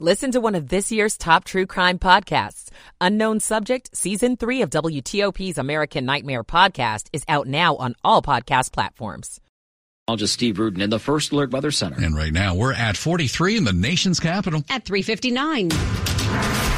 Listen to one of this year's top true crime podcasts. Unknown Subject, Season 3 of WTOP's American Nightmare podcast is out now on all podcast platforms. I'll just Steve Rudin in the First Alert Weather Center. And right now we're at 43 in the nation's capital. At 359.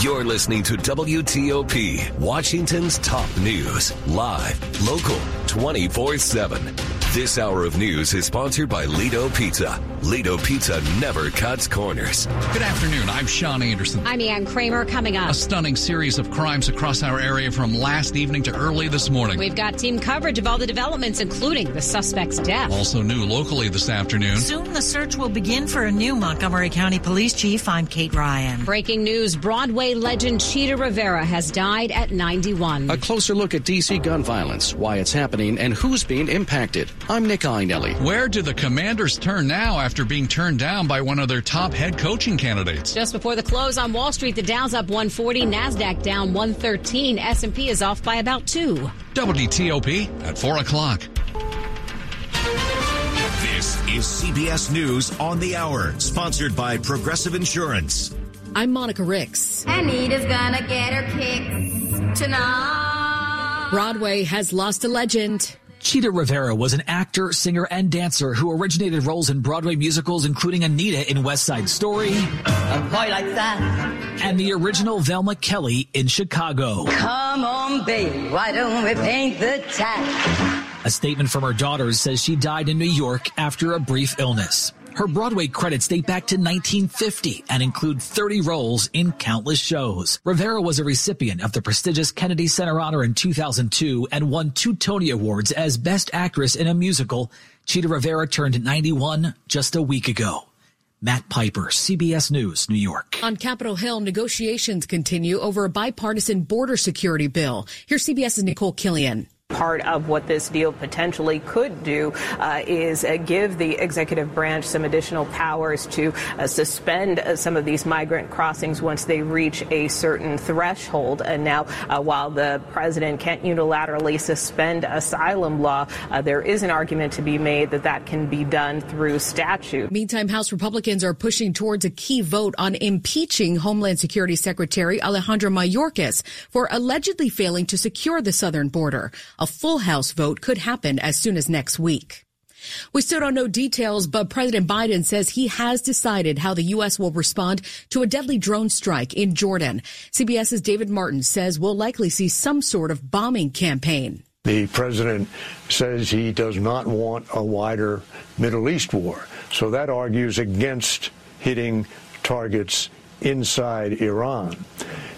You're listening to WTOP, Washington's top news, live, local, 24 7. This hour of news is sponsored by Lido Pizza. Lido Pizza never cuts corners. Good afternoon. I'm Sean Anderson. I'm Ann Kramer coming up. A stunning series of crimes across our area from last evening to early this morning. We've got team coverage of all the developments, including the suspect's death. Also new locally this afternoon. Soon the search will begin for a new Montgomery County Police Chief. I'm Kate Ryan. Breaking news Broadway legend Chita Rivera has died at 91. A closer look at D.C. gun violence, why it's happening, and who's being impacted. I'm Nick Iannelli. Where do the commanders turn now after being turned down by one of their top head coaching candidates? Just before the close on Wall Street, the Dow's up 140, Nasdaq down 113, S&P is off by about 2. WTOP at 4 o'clock. This is CBS News on the Hour, sponsored by Progressive Insurance. I'm Monica Ricks. Anita's gonna get her kicks tonight. Broadway has lost a legend. Chita Rivera was an actor, singer, and dancer who originated roles in Broadway musicals, including Anita in West Side Story. A boy like that. And the original Velma Kelly in Chicago. Come on, baby, why don't we paint the town? A statement from her daughters says she died in New York after a brief illness. Her Broadway credits date back to 1950 and include 30 roles in countless shows. Rivera was a recipient of the prestigious Kennedy Center Honor in 2002 and won two Tony Awards as Best Actress in a Musical. Chita Rivera turned 91 just a week ago. Matt Piper, CBS News, New York. On Capitol Hill, negotiations continue over a bipartisan border security bill. Here's CBS's Nicole Killion part of what this deal potentially could do uh, is uh, give the executive branch some additional powers to uh, suspend uh, some of these migrant crossings once they reach a certain threshold. And now, uh, while the president can't unilaterally suspend asylum law, uh, there is an argument to be made that that can be done through statute. Meantime, House Republicans are pushing towards a key vote on impeaching Homeland Security Secretary Alejandro Mayorkas for allegedly failing to secure the southern border. A full House vote could happen as soon as next week. We still don't know details, but President Biden says he has decided how the U.S. will respond to a deadly drone strike in Jordan. CBS's David Martin says we'll likely see some sort of bombing campaign. The president says he does not want a wider Middle East war. So that argues against hitting targets inside Iran.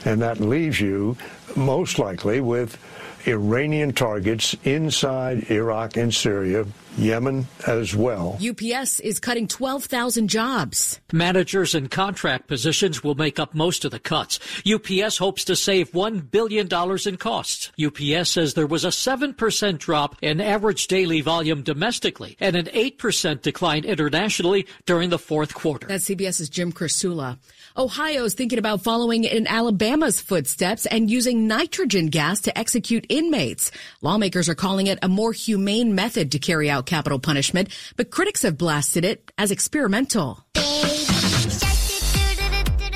And that leaves you most likely with Iranian targets inside Iraq and Syria, Yemen as well. UPS is cutting 12,000 jobs. Managers and contract positions will make up most of the cuts. UPS hopes to save $1 billion in costs. UPS says there was a 7% drop in average daily volume domestically and an 8% decline internationally during the fourth quarter. That's CBS's Jim Krasula. Ohio is thinking about following in Alabama's footsteps and using nitrogen gas to execute inmates. Lawmakers are calling it a more humane method to carry out capital punishment, but critics have blasted it as experimental.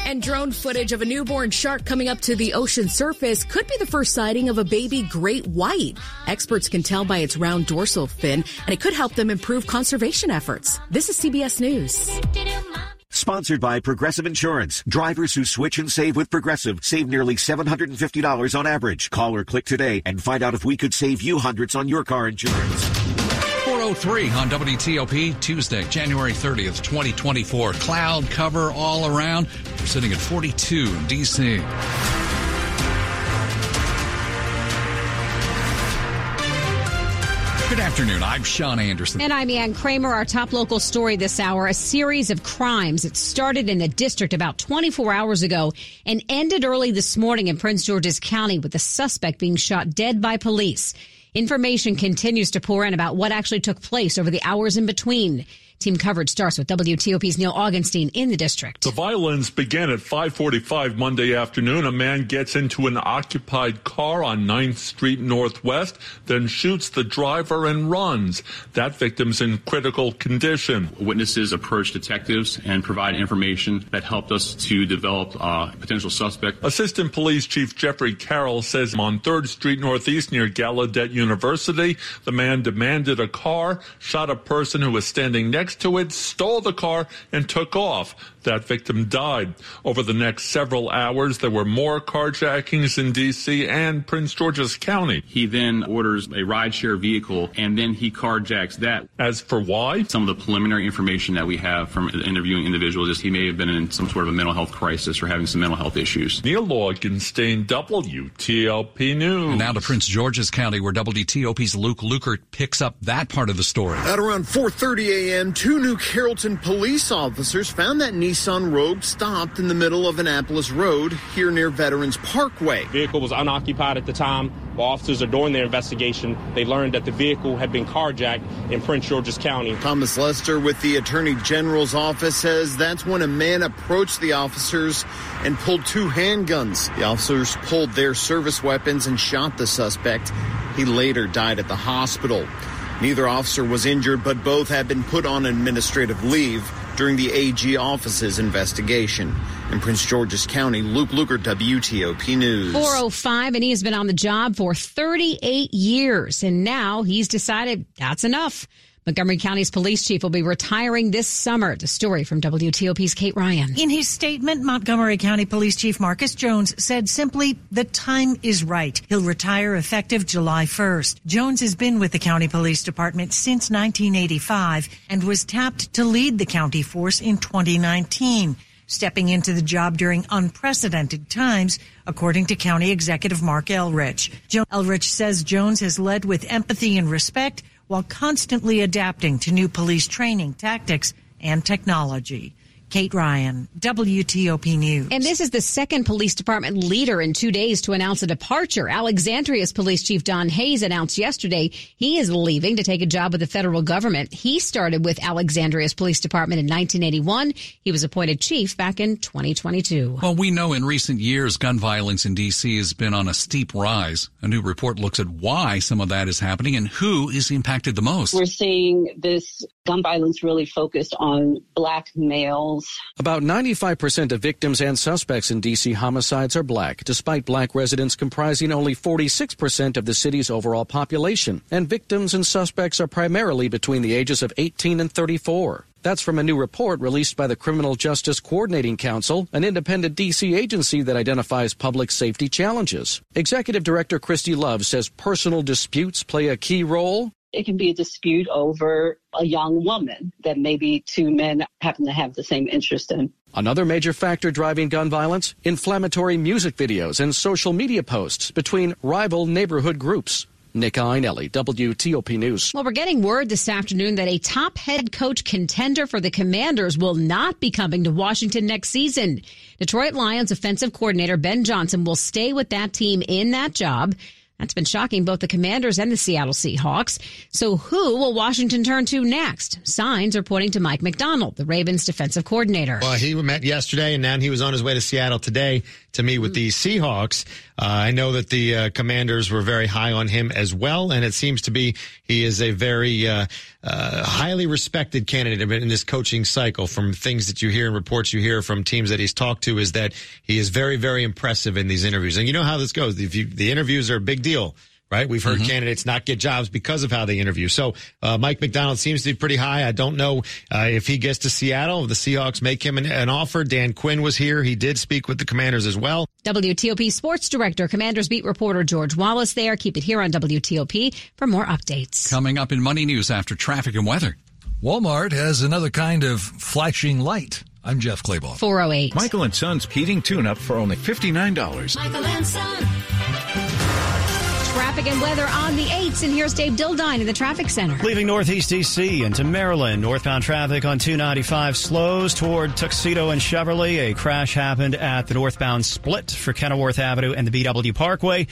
And drone footage of a newborn shark coming up to the ocean surface could be the first sighting of a baby great white. Experts can tell by its round dorsal fin, and it could help them improve conservation efforts. This is CBS News. Sponsored by Progressive Insurance. Drivers who switch and save with Progressive save nearly $750 on average. Call or click today and find out if we could save you hundreds on your car insurance. 403 on WTOP Tuesday, January 30th, 2024. Cloud cover all around. We're sitting at 42 in D.C. Good afternoon. I'm Sean Anderson. And I'm Ann Kramer. Our top local story this hour a series of crimes. that started in the district about 24 hours ago and ended early this morning in Prince George's County with the suspect being shot dead by police. Information continues to pour in about what actually took place over the hours in between. Team coverage starts with WTOP's Neil Augenstein in the district. The violence began at 5:45 Monday afternoon. A man gets into an occupied car on 9th Street Northwest, then shoots the driver and runs. That victim's in critical condition. Witnesses approached detectives and provided information that helped us to develop uh, a potential suspect. Assistant Police Chief Jeffrey Carroll says on 3rd Street Northeast near Gallaudet University, the man demanded a car, shot a person who was standing next to it, stole the car, and took off. That victim died. Over the next several hours, there were more carjackings in D.C. and Prince George's County. He then orders a rideshare vehicle and then he carjacks that. As for why? Some of the preliminary information that we have from interviewing individuals is he may have been in some sort of a mental health crisis or having some mental health issues. Neil Augenstein, WTOP News. And now to Prince George's County, where WTOP's Luke Lukert picks up that part of the story. At around 4:30 a.m., two New Carrollton police officers found that Nissan Rogue stopped in the middle of Annapolis Road here near Veterans Parkway. The vehicle was unoccupied at the time. While officers are doing their investigation, they learned that the vehicle had been carjacked in Prince George's County. Thomas Lester with the Attorney General's office says that's when a man approached the officers and pulled two handguns. The officers pulled their service weapons and shot the suspect. He later died at the hospital. Neither officer was injured, but both have been put on administrative leave during the AG office's investigation. In Prince George's County, Luke Lukert, WTOP News. 405, and he has been on the job for 38 years, and now he's decided that's enough. Montgomery County's police chief will be retiring this summer. The story from WTOP's Kate Ryan. In his statement, Montgomery County Police Chief Marcus Jones said simply, the time is right. He'll retire effective July 1st. Jones has been with the county police department since 1985 and was tapped to lead the county force in 2019 stepping into the job during unprecedented times, according to County Executive Mark Elrich. Elrich says Jones has led with empathy and respect while constantly adapting to new police training, tactics, and technology. Kate Ryan, WTOP News. And this is the second police department leader in two days to announce a departure. Alexandria's police chief Don Hayes announced yesterday he is leaving to take a job with the federal government. He started with Alexandria's police department in 1981. He was appointed chief back in 2022. Well, we know in recent years gun violence in D.C. has been on a steep rise. A new report looks at why some of that is happening and who is impacted the most. We're seeing this gun violence really focused on black males about 95% of victims and suspects in D.C. homicides are black, despite black residents comprising only 46% of the city's overall population. And victims and suspects are primarily between the ages of 18 and 34. That's from a new report released by the Criminal Justice Coordinating Council, an independent D.C. agency that identifies public safety challenges. Executive Director Christy Love says personal disputes play a key role, it can be a dispute over a young woman that maybe two men happen to have the same interest in. Another major factor driving gun violence inflammatory music videos and social media posts between rival neighborhood groups. Nick Iannelli, WTOP News. Well, we're getting word this afternoon that a top head coach contender for the Commanders will not be coming to Washington next season. Detroit Lions offensive coordinator Ben Johnson will stay with that team in that job. That's been shocking both the Commanders and the Seattle Seahawks. So who will Washington turn to next? Signs are pointing to Mike Macdonald, the Ravens defensive coordinator. Well, he met yesterday and now he was on his way to Seattle today to meet with the Seahawks. Uh, I know that the uh, Commanders were very high on him as well, and it seems to be he is a very uh, uh highly respected candidate in this coaching cycle. From things that you hear and reports you hear from teams that he's talked to, is that he is very, very impressive in these interviews. And you know how this goes. If you, the interviews are a big deal right? We've heard mm-hmm. candidates not get jobs because of how they interview. So uh, Mike Macdonald seems to be pretty high. I don't know uh, if he gets to Seattle, if the Seahawks make him an, an, offer. Dan Quinn was here. He did speak with the Commanders as well. WTOP Sports Director, Commanders beat reporter George Wallace there. Keep it here on WTOP for more updates. Coming up in Money News after traffic and weather. Walmart has another kind of flashing light. I'm Jeff Clabaugh. 408. Michael and Son's heating tune up for only $59. Michael and Son. Traffic and weather on the 8s. And here's Dave Dildine in the traffic center. Leaving Northeast DC into Maryland, northbound traffic on 295 slows toward Tuxedo and Cheverly. A crash happened at the northbound split for Kenilworth Avenue and the BW Parkway.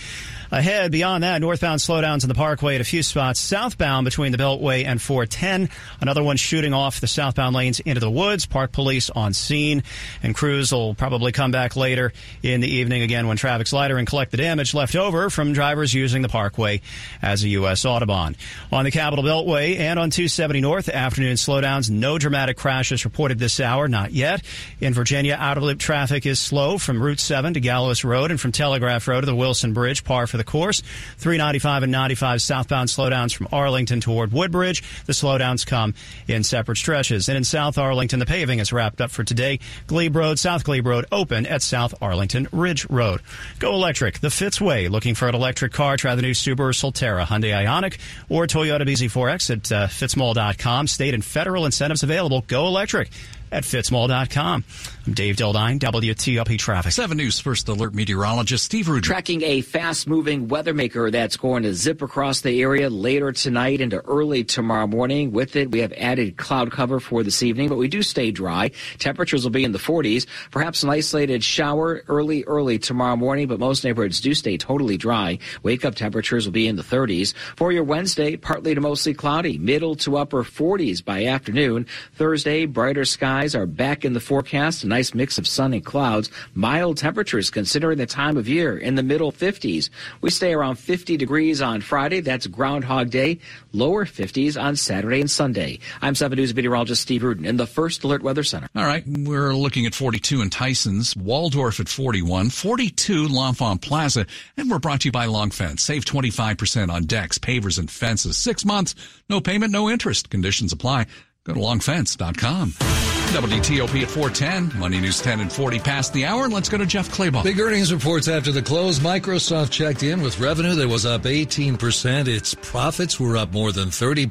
Ahead, beyond that, northbound slowdowns in the Parkway at a few spots. Southbound between the Beltway and 410. Another one shooting off the southbound lanes into the woods. Park police on scene. And crews will probably come back later in the evening again when traffic's lighter and collect the damage left over from drivers using the Parkway as a U.S. Autobahn. On the Capital Beltway and on 270 North, afternoon slowdowns. No dramatic crashes reported this hour. Not yet. In Virginia, outer loop traffic is slow from Route 7 to Gallows Road and from Telegraph Road to the Wilson Bridge. Par for the course. 395 and 95 southbound slowdowns from Arlington toward Woodbridge. The slowdowns come in separate stretches. And in South Arlington, the paving is wrapped up for today. Glebe Road, South Glebe Road open at South Arlington Ridge Road. Go electric. The Fitzway Looking for an electric car? Try the new Subaru Solterra, Hyundai Ioniq, or Toyota BZ4X at uh, fitzmall.com. State and federal incentives available. Go electric at fitzmall.com. I'm Dave Dildine, WTOP Traffic. 7 News First Alert meteorologist Steve Rudin. Tracking a fast moving weather maker that's going to zip across the area later tonight into early tomorrow morning. With it, we have added cloud cover for this evening, but we do stay dry. Temperatures will be in the 40s. Perhaps an isolated shower early, early tomorrow morning, but most neighborhoods do stay totally dry. Wake up temperatures will be in the 30s. For your Wednesday, partly to mostly cloudy, middle to upper 40s by afternoon. Thursday, brighter skies are back in the forecast nice mix of sun and clouds. Mild temperatures considering the time of year in the middle 50s. We stay around 50 degrees on Friday. That's Groundhog Day. Lower 50s on Saturday and Sunday. I'm 7 News meteorologist Steve Rudin in the First Alert Weather Center. All right. We're looking at 42 in Tyson's, Waldorf at 41, 42 L'Enfant Plaza, and we're brought to you by Long Fence. Save 25% on decks, pavers, and fences. Six months, no payment, no interest. Conditions apply. Go to longfence.com. WTOP at 410, Money News 10 and 40 past the hour. Let's go to Jeff Clabaugh. Big earnings reports after the close. Microsoft checked in with revenue that was up 18%. Its profits were up more than 30%.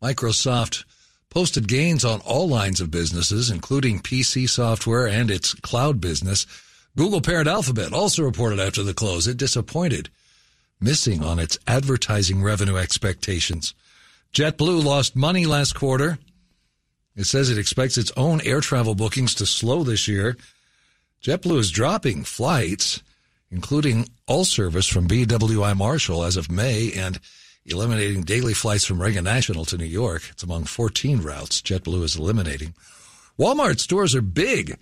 Microsoft posted gains on all lines of businesses, including PC software and its cloud business. Google parent Alphabet also reported after the close it disappointed, missing on its advertising revenue expectations. JetBlue lost money last quarter. It says it expects its own air travel bookings to slow this year. JetBlue is dropping flights, including all service from BWI Marshall as of May and eliminating daily flights from Reagan National to New York. It's among 14 routes JetBlue is eliminating. Walmart stores are big.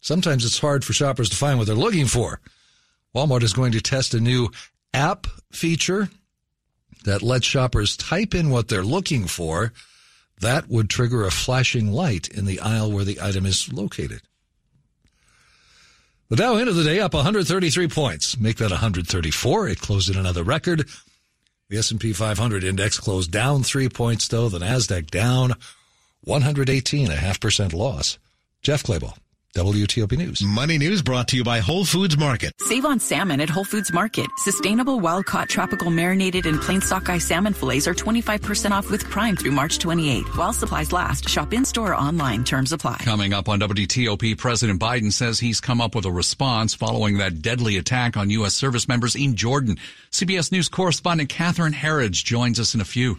Sometimes it's hard for shoppers to find what they're looking for. Walmart is going to test a new app feature that lets shoppers type in what they're looking for. That would trigger a flashing light in the aisle where the item is located. The Dow end of the day up 133 points. Make that 134. It closed in another record. The S&P 500 index closed down three points though. The Nasdaq down 118, a half percent loss. Jeff Clabaugh. WTOP News. Money News brought to you by Whole Foods Market. Save on salmon at Whole Foods Market. Sustainable wild caught tropical marinated and plain sockeye salmon fillets are 25% off with Prime through March 28. While supplies last, shop in store or online. Terms apply. Coming up on WTOP, President Biden says he's come up with a response following that deadly attack on U.S. service members in Jordan. CBS News correspondent Catherine Herridge joins us in a few.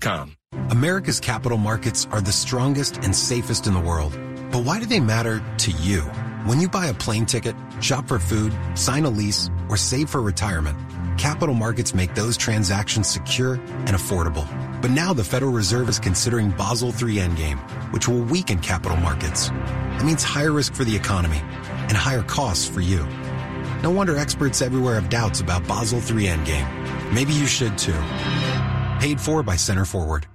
America's capital markets are the strongest and safest in the world. But why do they matter to you? When you buy a plane ticket, shop for food, sign a lease, or save for retirement, capital markets make those transactions secure and affordable. But now the Federal Reserve is considering Basel III Endgame, which will weaken capital markets. It means higher risk for the economy and higher costs for you. No wonder experts everywhere have doubts about Basel III Endgame. Maybe you should too. Paid for by Center Forward.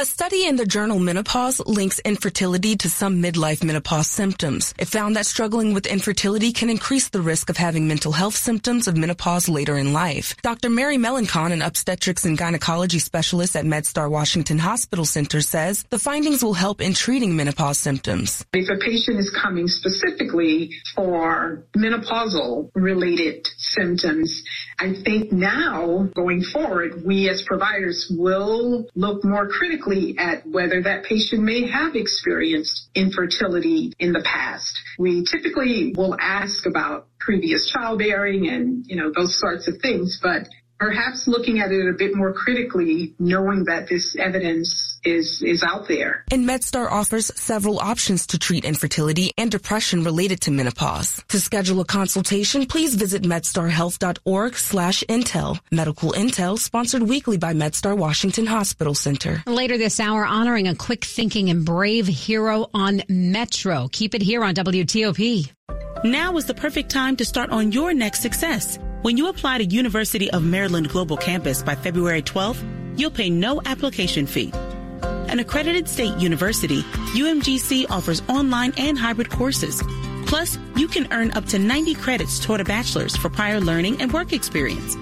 A study in the journal Menopause links infertility to some midlife menopause symptoms. It found that struggling with infertility can increase the risk of having mental health symptoms of menopause later in life. Dr. Mary Melancon, an obstetrics and gynecology specialist at MedStar Washington Hospital Center, says the findings will help in treating menopause symptoms. If a patient is coming specifically for menopausal related symptoms, I think now going forward, we as providers will look more critically at whether that patient may have experienced infertility in the past. We typically will ask about previous childbearing and, you know, those sorts of things, but perhaps looking at it a bit more critically, knowing that this evidence is, is out there. And MedStar offers several options to treat infertility and depression related to menopause. To schedule a consultation, please visit medstarhealth.org slash intel. Medical Intel sponsored weekly by MedStar Washington Hospital Center. Later this hour, honoring a quick thinking and brave hero on Metro. Keep it here on WTOP. Now is the perfect time to start on your next success. When you apply to University of Maryland Global Campus by February 12th, you'll pay no application fee. An accredited state university, UMGC offers online and hybrid courses. Plus, you can earn up to 90 credits toward a bachelor's for prior learning and work experience.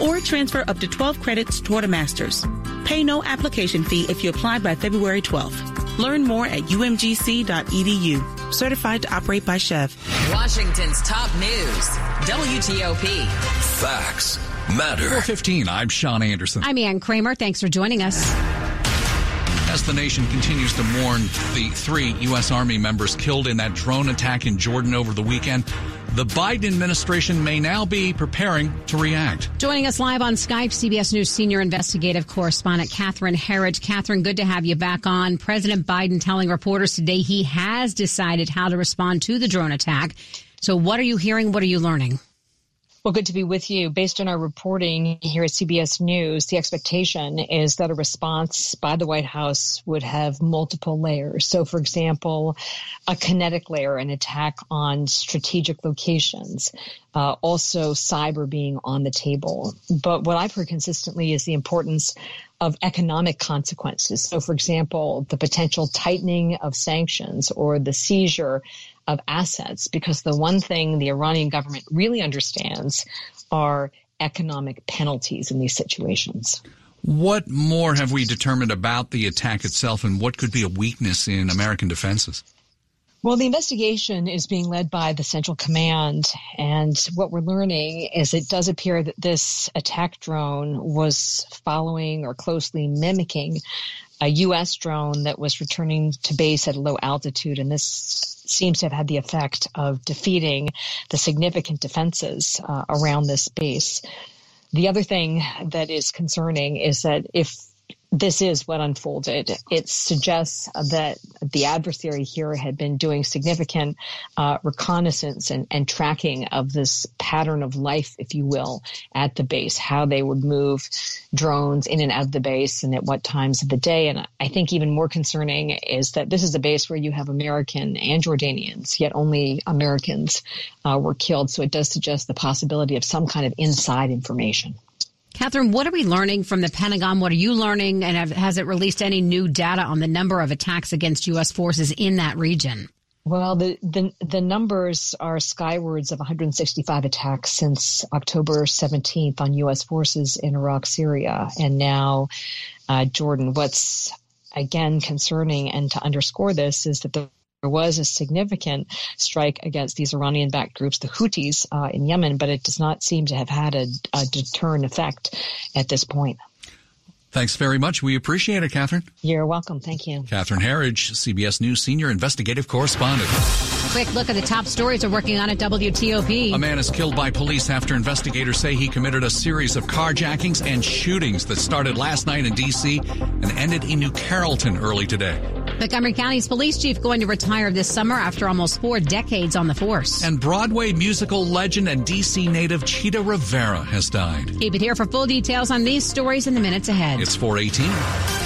Or transfer up to 12 credits toward a master's. Pay no application fee if you apply by February 12th. Learn more at umgc.edu. Certified to operate by Chev. Washington's top news. WTOP. Facts matter. 415, I'm Sean Anderson. I'm Ann Kramer. Thanks for joining us. As the nation continues to mourn the three U.S. Army members killed in that drone attack in Jordan over the weekend, the Biden administration may now be preparing to react. Joining us live on Skype, CBS News senior investigative correspondent Catherine Herridge. Catherine, good to have you back on. President Biden telling reporters today he has decided how to respond to the drone attack. So, what are you hearing? What are you learning? Well, good to be with you. Based on our reporting here at CBS News, the expectation is that a response by the White House would have multiple layers. So, for example, a kinetic layer, an attack on strategic locations, uh, also cyber being on the table. But what I've heard consistently is the importance of economic consequences. So, for example, the potential tightening of sanctions or the seizure of assets, because the one thing the Iranian government really understands are economic penalties in these situations. What more have we determined about the attack itself and what could be a weakness in American defenses? Well, the investigation is being led by the Central Command, and what we're learning is it does appear that this attack drone was following or closely mimicking a U.S. drone that was returning to base at a low altitude, and this seems to have had the effect of defeating the significant defenses uh, around this base. The other thing that is concerning is that if this is what unfolded. It suggests that the adversary here had been doing significant uh, reconnaissance and, and, tracking of this pattern of life, if you will, at the base, how they would move drones in and out of the base and at what times of the day. And I think even more concerning is that this is a base where you have American and Jordanians, yet only Americans uh, were killed. So it does suggest the possibility of some kind of inside information. Catherine, what are we learning from the Pentagon? What are you learning? And have, has it released any new data on the number of attacks against U.S. forces in that region? Well, the, the, the numbers are skywards of 165 attacks since October 17th on U.S. forces in Iraq, Syria, and now uh, Jordan. What's again concerning, and to underscore this, is that the there was a significant strike against these Iranian backed groups, the Houthis uh, in Yemen, but it does not seem to have had a, a deterrent effect at this point. Thanks very much. We appreciate it, Catherine. You're welcome. Thank you. Catherine Herridge, CBS News senior investigative correspondent. Quick look at the top stories we're working on at WTOP. A man is killed by police after investigators say he committed a series of carjackings and shootings that started last night in D.C. and ended in New Carrollton early today. Montgomery County's police chief going to retire this summer after almost four decades on the force. And Broadway musical legend and D.C. native Chita Rivera has died. Keep it here for full details on these stories in the minutes ahead. It's 418.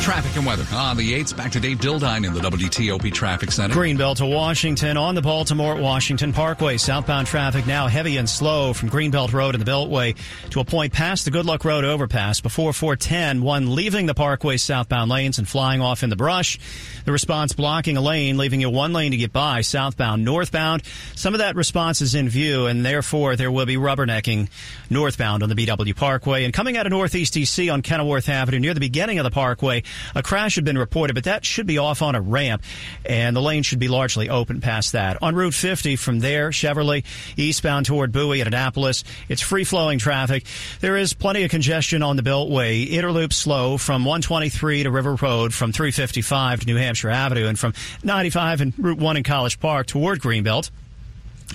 Traffic and weather on the 8th. Back to Dave Dildine in the WTOP Traffic Center. Greenbelt to Washington on the Baltimore Washington Parkway. Southbound traffic now heavy and slow from Greenbelt Road and the Beltway to a point past the Good Luck Road overpass before 410. One leaving the Parkway southbound lanes and flying off in the brush. The response blocking a lane, leaving you one lane to get by southbound, northbound. Some of that response is in view, and therefore there will be rubbernecking northbound on the BW Parkway. And coming out of Northeast DC on Kenilworth Avenue near the beginning of the Parkway, a crash had been reported, but that should be off on a ramp, and the lane should be largely open past that. On Route 50, from there, Cheverly, eastbound toward Bowie at Annapolis, it's free flowing traffic. There is plenty of congestion on the Beltway. Interloop slow from 123 to River Road, from 355 to New Hampshire Avenue, and from 95 and Route 1 in College Park toward Greenbelt.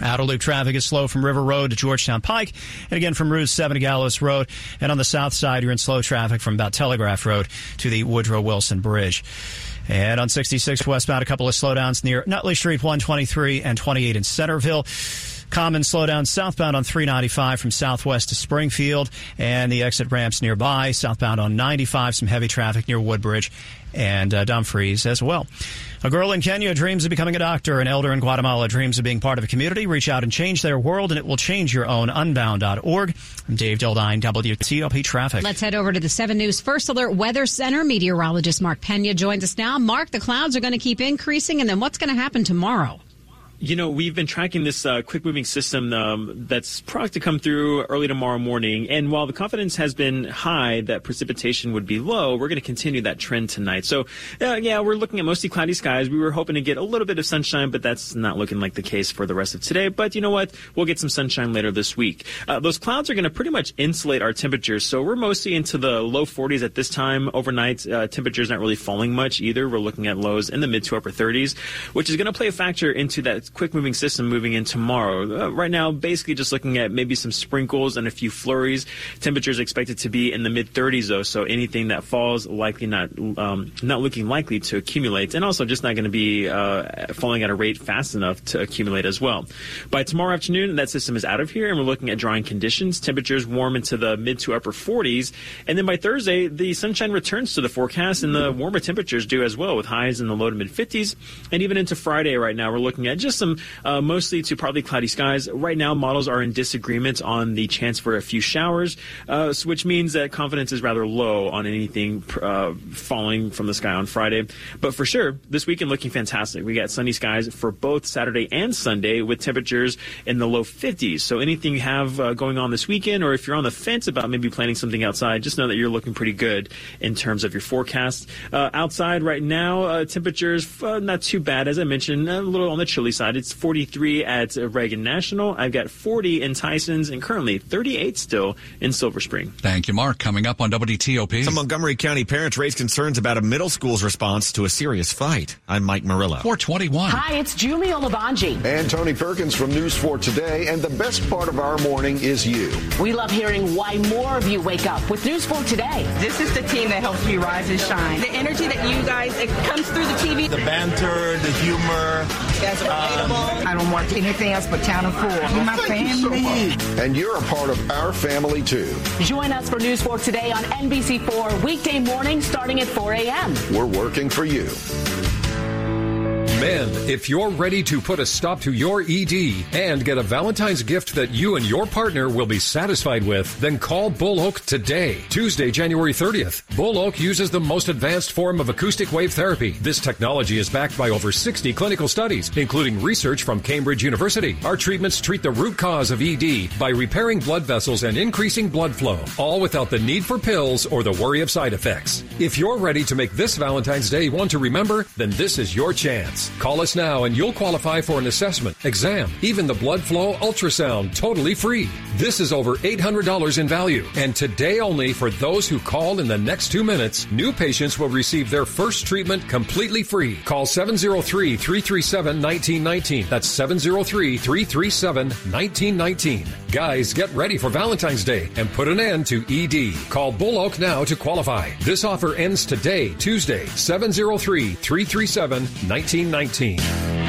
Outer loop traffic is slow from River Road to Georgetown Pike, and again from Route 7 to Gallows Road. And on the south side, you're in slow traffic from about Telegraph Road to the Woodrow Wilson Bridge. And on 66 westbound, a couple of slowdowns near Nutley Street, 123 and 28 in Centreville. Common slowdown southbound on 395 from southwest to Springfield and the exit ramps nearby. Southbound on 95, some heavy traffic near Woodbridge and uh, Dumfries as well. A girl in Kenya dreams of becoming a doctor. An elder in Guatemala dreams of being part of a community. Reach out and change their world, and it will change your own. Unbound.org. I'm Dave Dildine, WTOP Traffic. Let's head over to the 7 News First Alert Weather Center. Meteorologist Mark Pena joins us now. Mark, the clouds are going to keep increasing, and then what's going to happen tomorrow? You know, we've been tracking this uh, quick moving system um, that's probably to come through early tomorrow morning. And while the confidence has been high that precipitation would be low, we're going to continue that trend tonight. So, uh, yeah, we're looking at mostly cloudy skies. We were hoping to get a little bit of sunshine, but that's not looking like the case for the rest of today. But you know what? We'll get some sunshine later this week. Uh, those clouds are going to pretty much insulate our temperatures. So we're mostly into the low 40s at this time. Overnight, uh, temperatures not really falling much either. We're looking at lows in the mid to upper 30s, which is going to play a factor into that quick moving system moving in tomorrow. Uh, right now, basically just looking at maybe some sprinkles and a few flurries. Temperatures expected to be in the mid 30s though, so anything that falls likely not um, not looking likely to accumulate, and also just not going to be uh, falling at a rate fast enough to accumulate as well. By tomorrow afternoon, that system is out of here, and we're looking at drying conditions. Temperatures warm into the mid to upper 40s, and then by Thursday, the sunshine returns to the forecast, and the warmer temperatures do as well, with highs in the low to mid 50s, and even into Friday. Right now, we're looking at just some uh, mostly to partly cloudy skies. Right now, models are in disagreement on the chance for a few showers, uh, which means that confidence is rather low on anything uh, falling from the sky on Friday. But for sure, this weekend looking fantastic. We got sunny skies for both Saturday and Sunday with temperatures in the low 50s. So anything you have uh, going on this weekend, or if you're on the fence about maybe planning something outside, just know that you're looking pretty good in terms of your forecast. Uh, outside right now, uh, temperatures not too bad. As I mentioned, a little on the chilly side. It's 43 at Reagan National. I've got 40 in Tysons and currently 38 still in Silver Spring. Thank you, Mark. Coming up on WTOP. Some Montgomery County parents raised concerns about a middle school's response to a serious fight. I'm Mike Murillo. 421. Hi, it's Julie Olabanji. And Tony Perkins from News 4 Today. And the best part of our morning is you. We love hearing why more of you wake up with News 4 Today. This is the team that helps me rise and shine. The energy that you guys, it comes through the TV. The banter, the humor. You guys are relatable. Um, I don't want anything else but Channel 4. You're my family. So and you're a part of our family, too. Join us for News 4 Today on NBC4 weekday morning starting at 4 a.m. We're working for you. Men, if you're ready to put a stop to your ED and get a Valentine's gift that you and your partner will be satisfied with, then call Bull Oak today, Tuesday, January 30th. Bull Oak uses the most advanced form of acoustic wave therapy. This technology is backed by over 60 clinical studies, including research from Cambridge University. Our treatments treat the root cause of ED by repairing blood vessels and increasing blood flow, all without the need for pills or the worry of side effects. If you're ready to make this Valentine's Day one to remember, then this is your chance. Call us now and you'll qualify for an assessment, exam, even the blood flow ultrasound totally free. This is over $800 in value. And today only for those who call in the next two minutes, new patients will receive their first treatment completely free. Call 703 337 1919. That's 703 337 1919. Guys, get ready for Valentine's Day and put an end to ED. Call Bull Oak now to qualify. This offer ends today, Tuesday, 703 337 1919.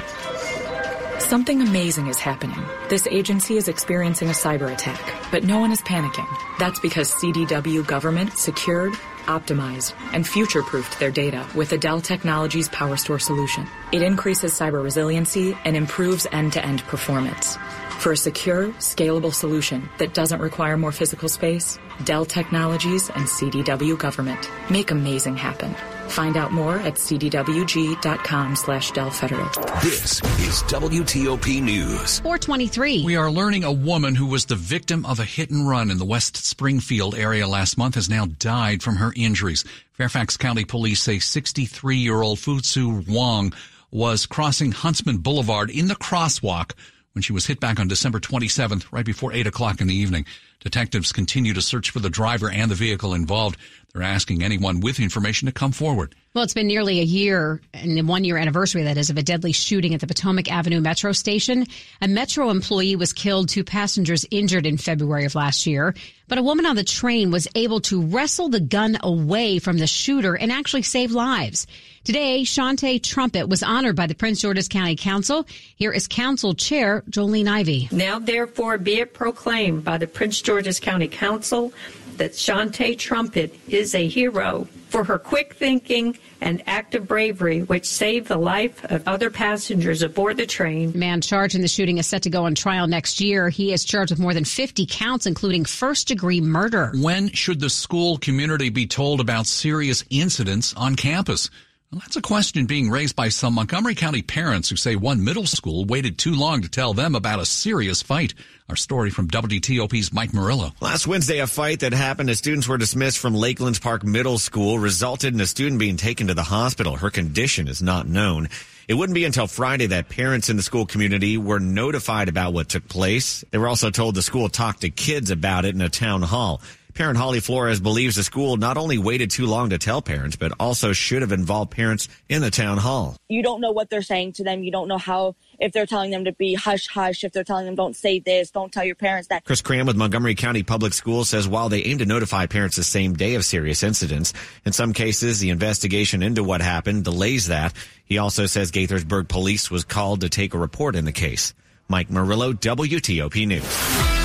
Something amazing is happening. This agency is experiencing a cyber attack, but no one is panicking. That's because CDW government, secured, optimized, and future proofed their data with the Dell Technologies PowerStore solution. It increases cyber resiliency and improves end to end performance. For a secure, scalable solution that doesn't require more physical space, Dell Technologies and CDW Government make amazing happen. Find out more at cdwg.com slash Dell Federal. This is WTOP News. 423. We are learning a woman who was the victim of a hit and run in the West Springfield area last month has now died from her injuries. Fairfax County Police say 63 year old Futsu Wong was crossing Huntsman Boulevard in the crosswalk when she was hit back on December 27th, right before 8 o'clock in the evening. Detectives continue to search for the driver and the vehicle involved. They're asking anyone with information to come forward. Well, it's been nearly a year and the one year anniversary, that is, of a deadly shooting at the Potomac Avenue Metro station. A Metro employee was killed, two passengers injured in February of last year. But a woman on the train was able to wrestle the gun away from the shooter and actually save lives. Today, Shantae Trumpet was honored by the Prince George's County Council. Here is Council Chair Jolene Ivey. Now, therefore, be it proclaimed by the Prince George's County Council that Shantae Trumpet is a hero for her quick thinking and act of bravery, which saved the life of other passengers aboard the train. The man charged in the shooting is set to go on trial next year. He is charged with more than 50 counts, including first degree murder. When should the school community be told about serious incidents on campus? Well, that's a question being raised by some Montgomery County parents who say one middle school waited too long to tell them about a serious fight. Our story from WTOP's Mike Murillo. Last Wednesday, a fight that happened as students were dismissed from Lakelands Park Middle School resulted in a student being taken to the hospital. Her condition is not known. It wouldn't be until Friday that parents in the school community were notified about what took place. They were also told the school talked to kids about it in a town hall. Parent Holly Flores believes the school not only waited too long to tell parents, but also should have involved parents in the town hall. You don't know what they're saying to them. You don't know how, if they're telling them to be hush hush, if they're telling them don't say this, don't tell your parents that. Chris Cram with Montgomery County Public Schools says while they aim to notify parents the same day of serious incidents, in some cases the investigation into what happened delays that. He also says Gaithersburg police was called to take a report in the case. Mike Murillo, WTOP News.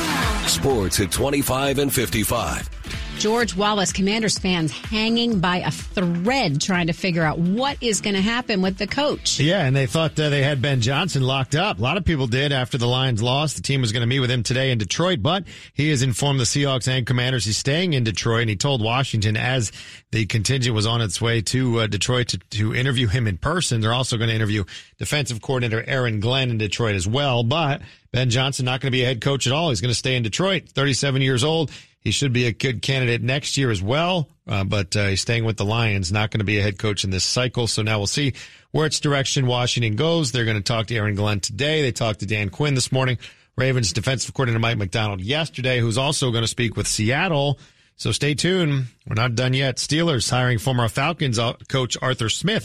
Sports at 25 and 55. George Wallace, Commanders fans hanging by a thread trying to figure out what is going to happen with the coach. Yeah, and they thought uh, they had Ben Johnson locked up. A lot of people did after the Lions lost. The team was going to meet with him today in Detroit, but he has informed the Seahawks and Commanders he's staying in Detroit, and he told Washington as the contingent was on its way to uh, Detroit to, to interview him in person. They're also going to interview defensive coordinator Aaron Glenn in Detroit as well, but Ben Johnson not going to be a head coach at all. He's going to stay in Detroit, 37 years old. He should be a good candidate next year as well, uh, but uh, he's staying with the Lions, not going to be a head coach in this cycle. So now we'll see where its direction Washington goes. They're going to talk to Aaron Glenn today. They talked to Dan Quinn this morning, Ravens defensive coordinator Mike Macdonald yesterday, who's also going to speak with Seattle. So stay tuned. We're not done yet. Steelers hiring former Falcons uh, coach Arthur Smith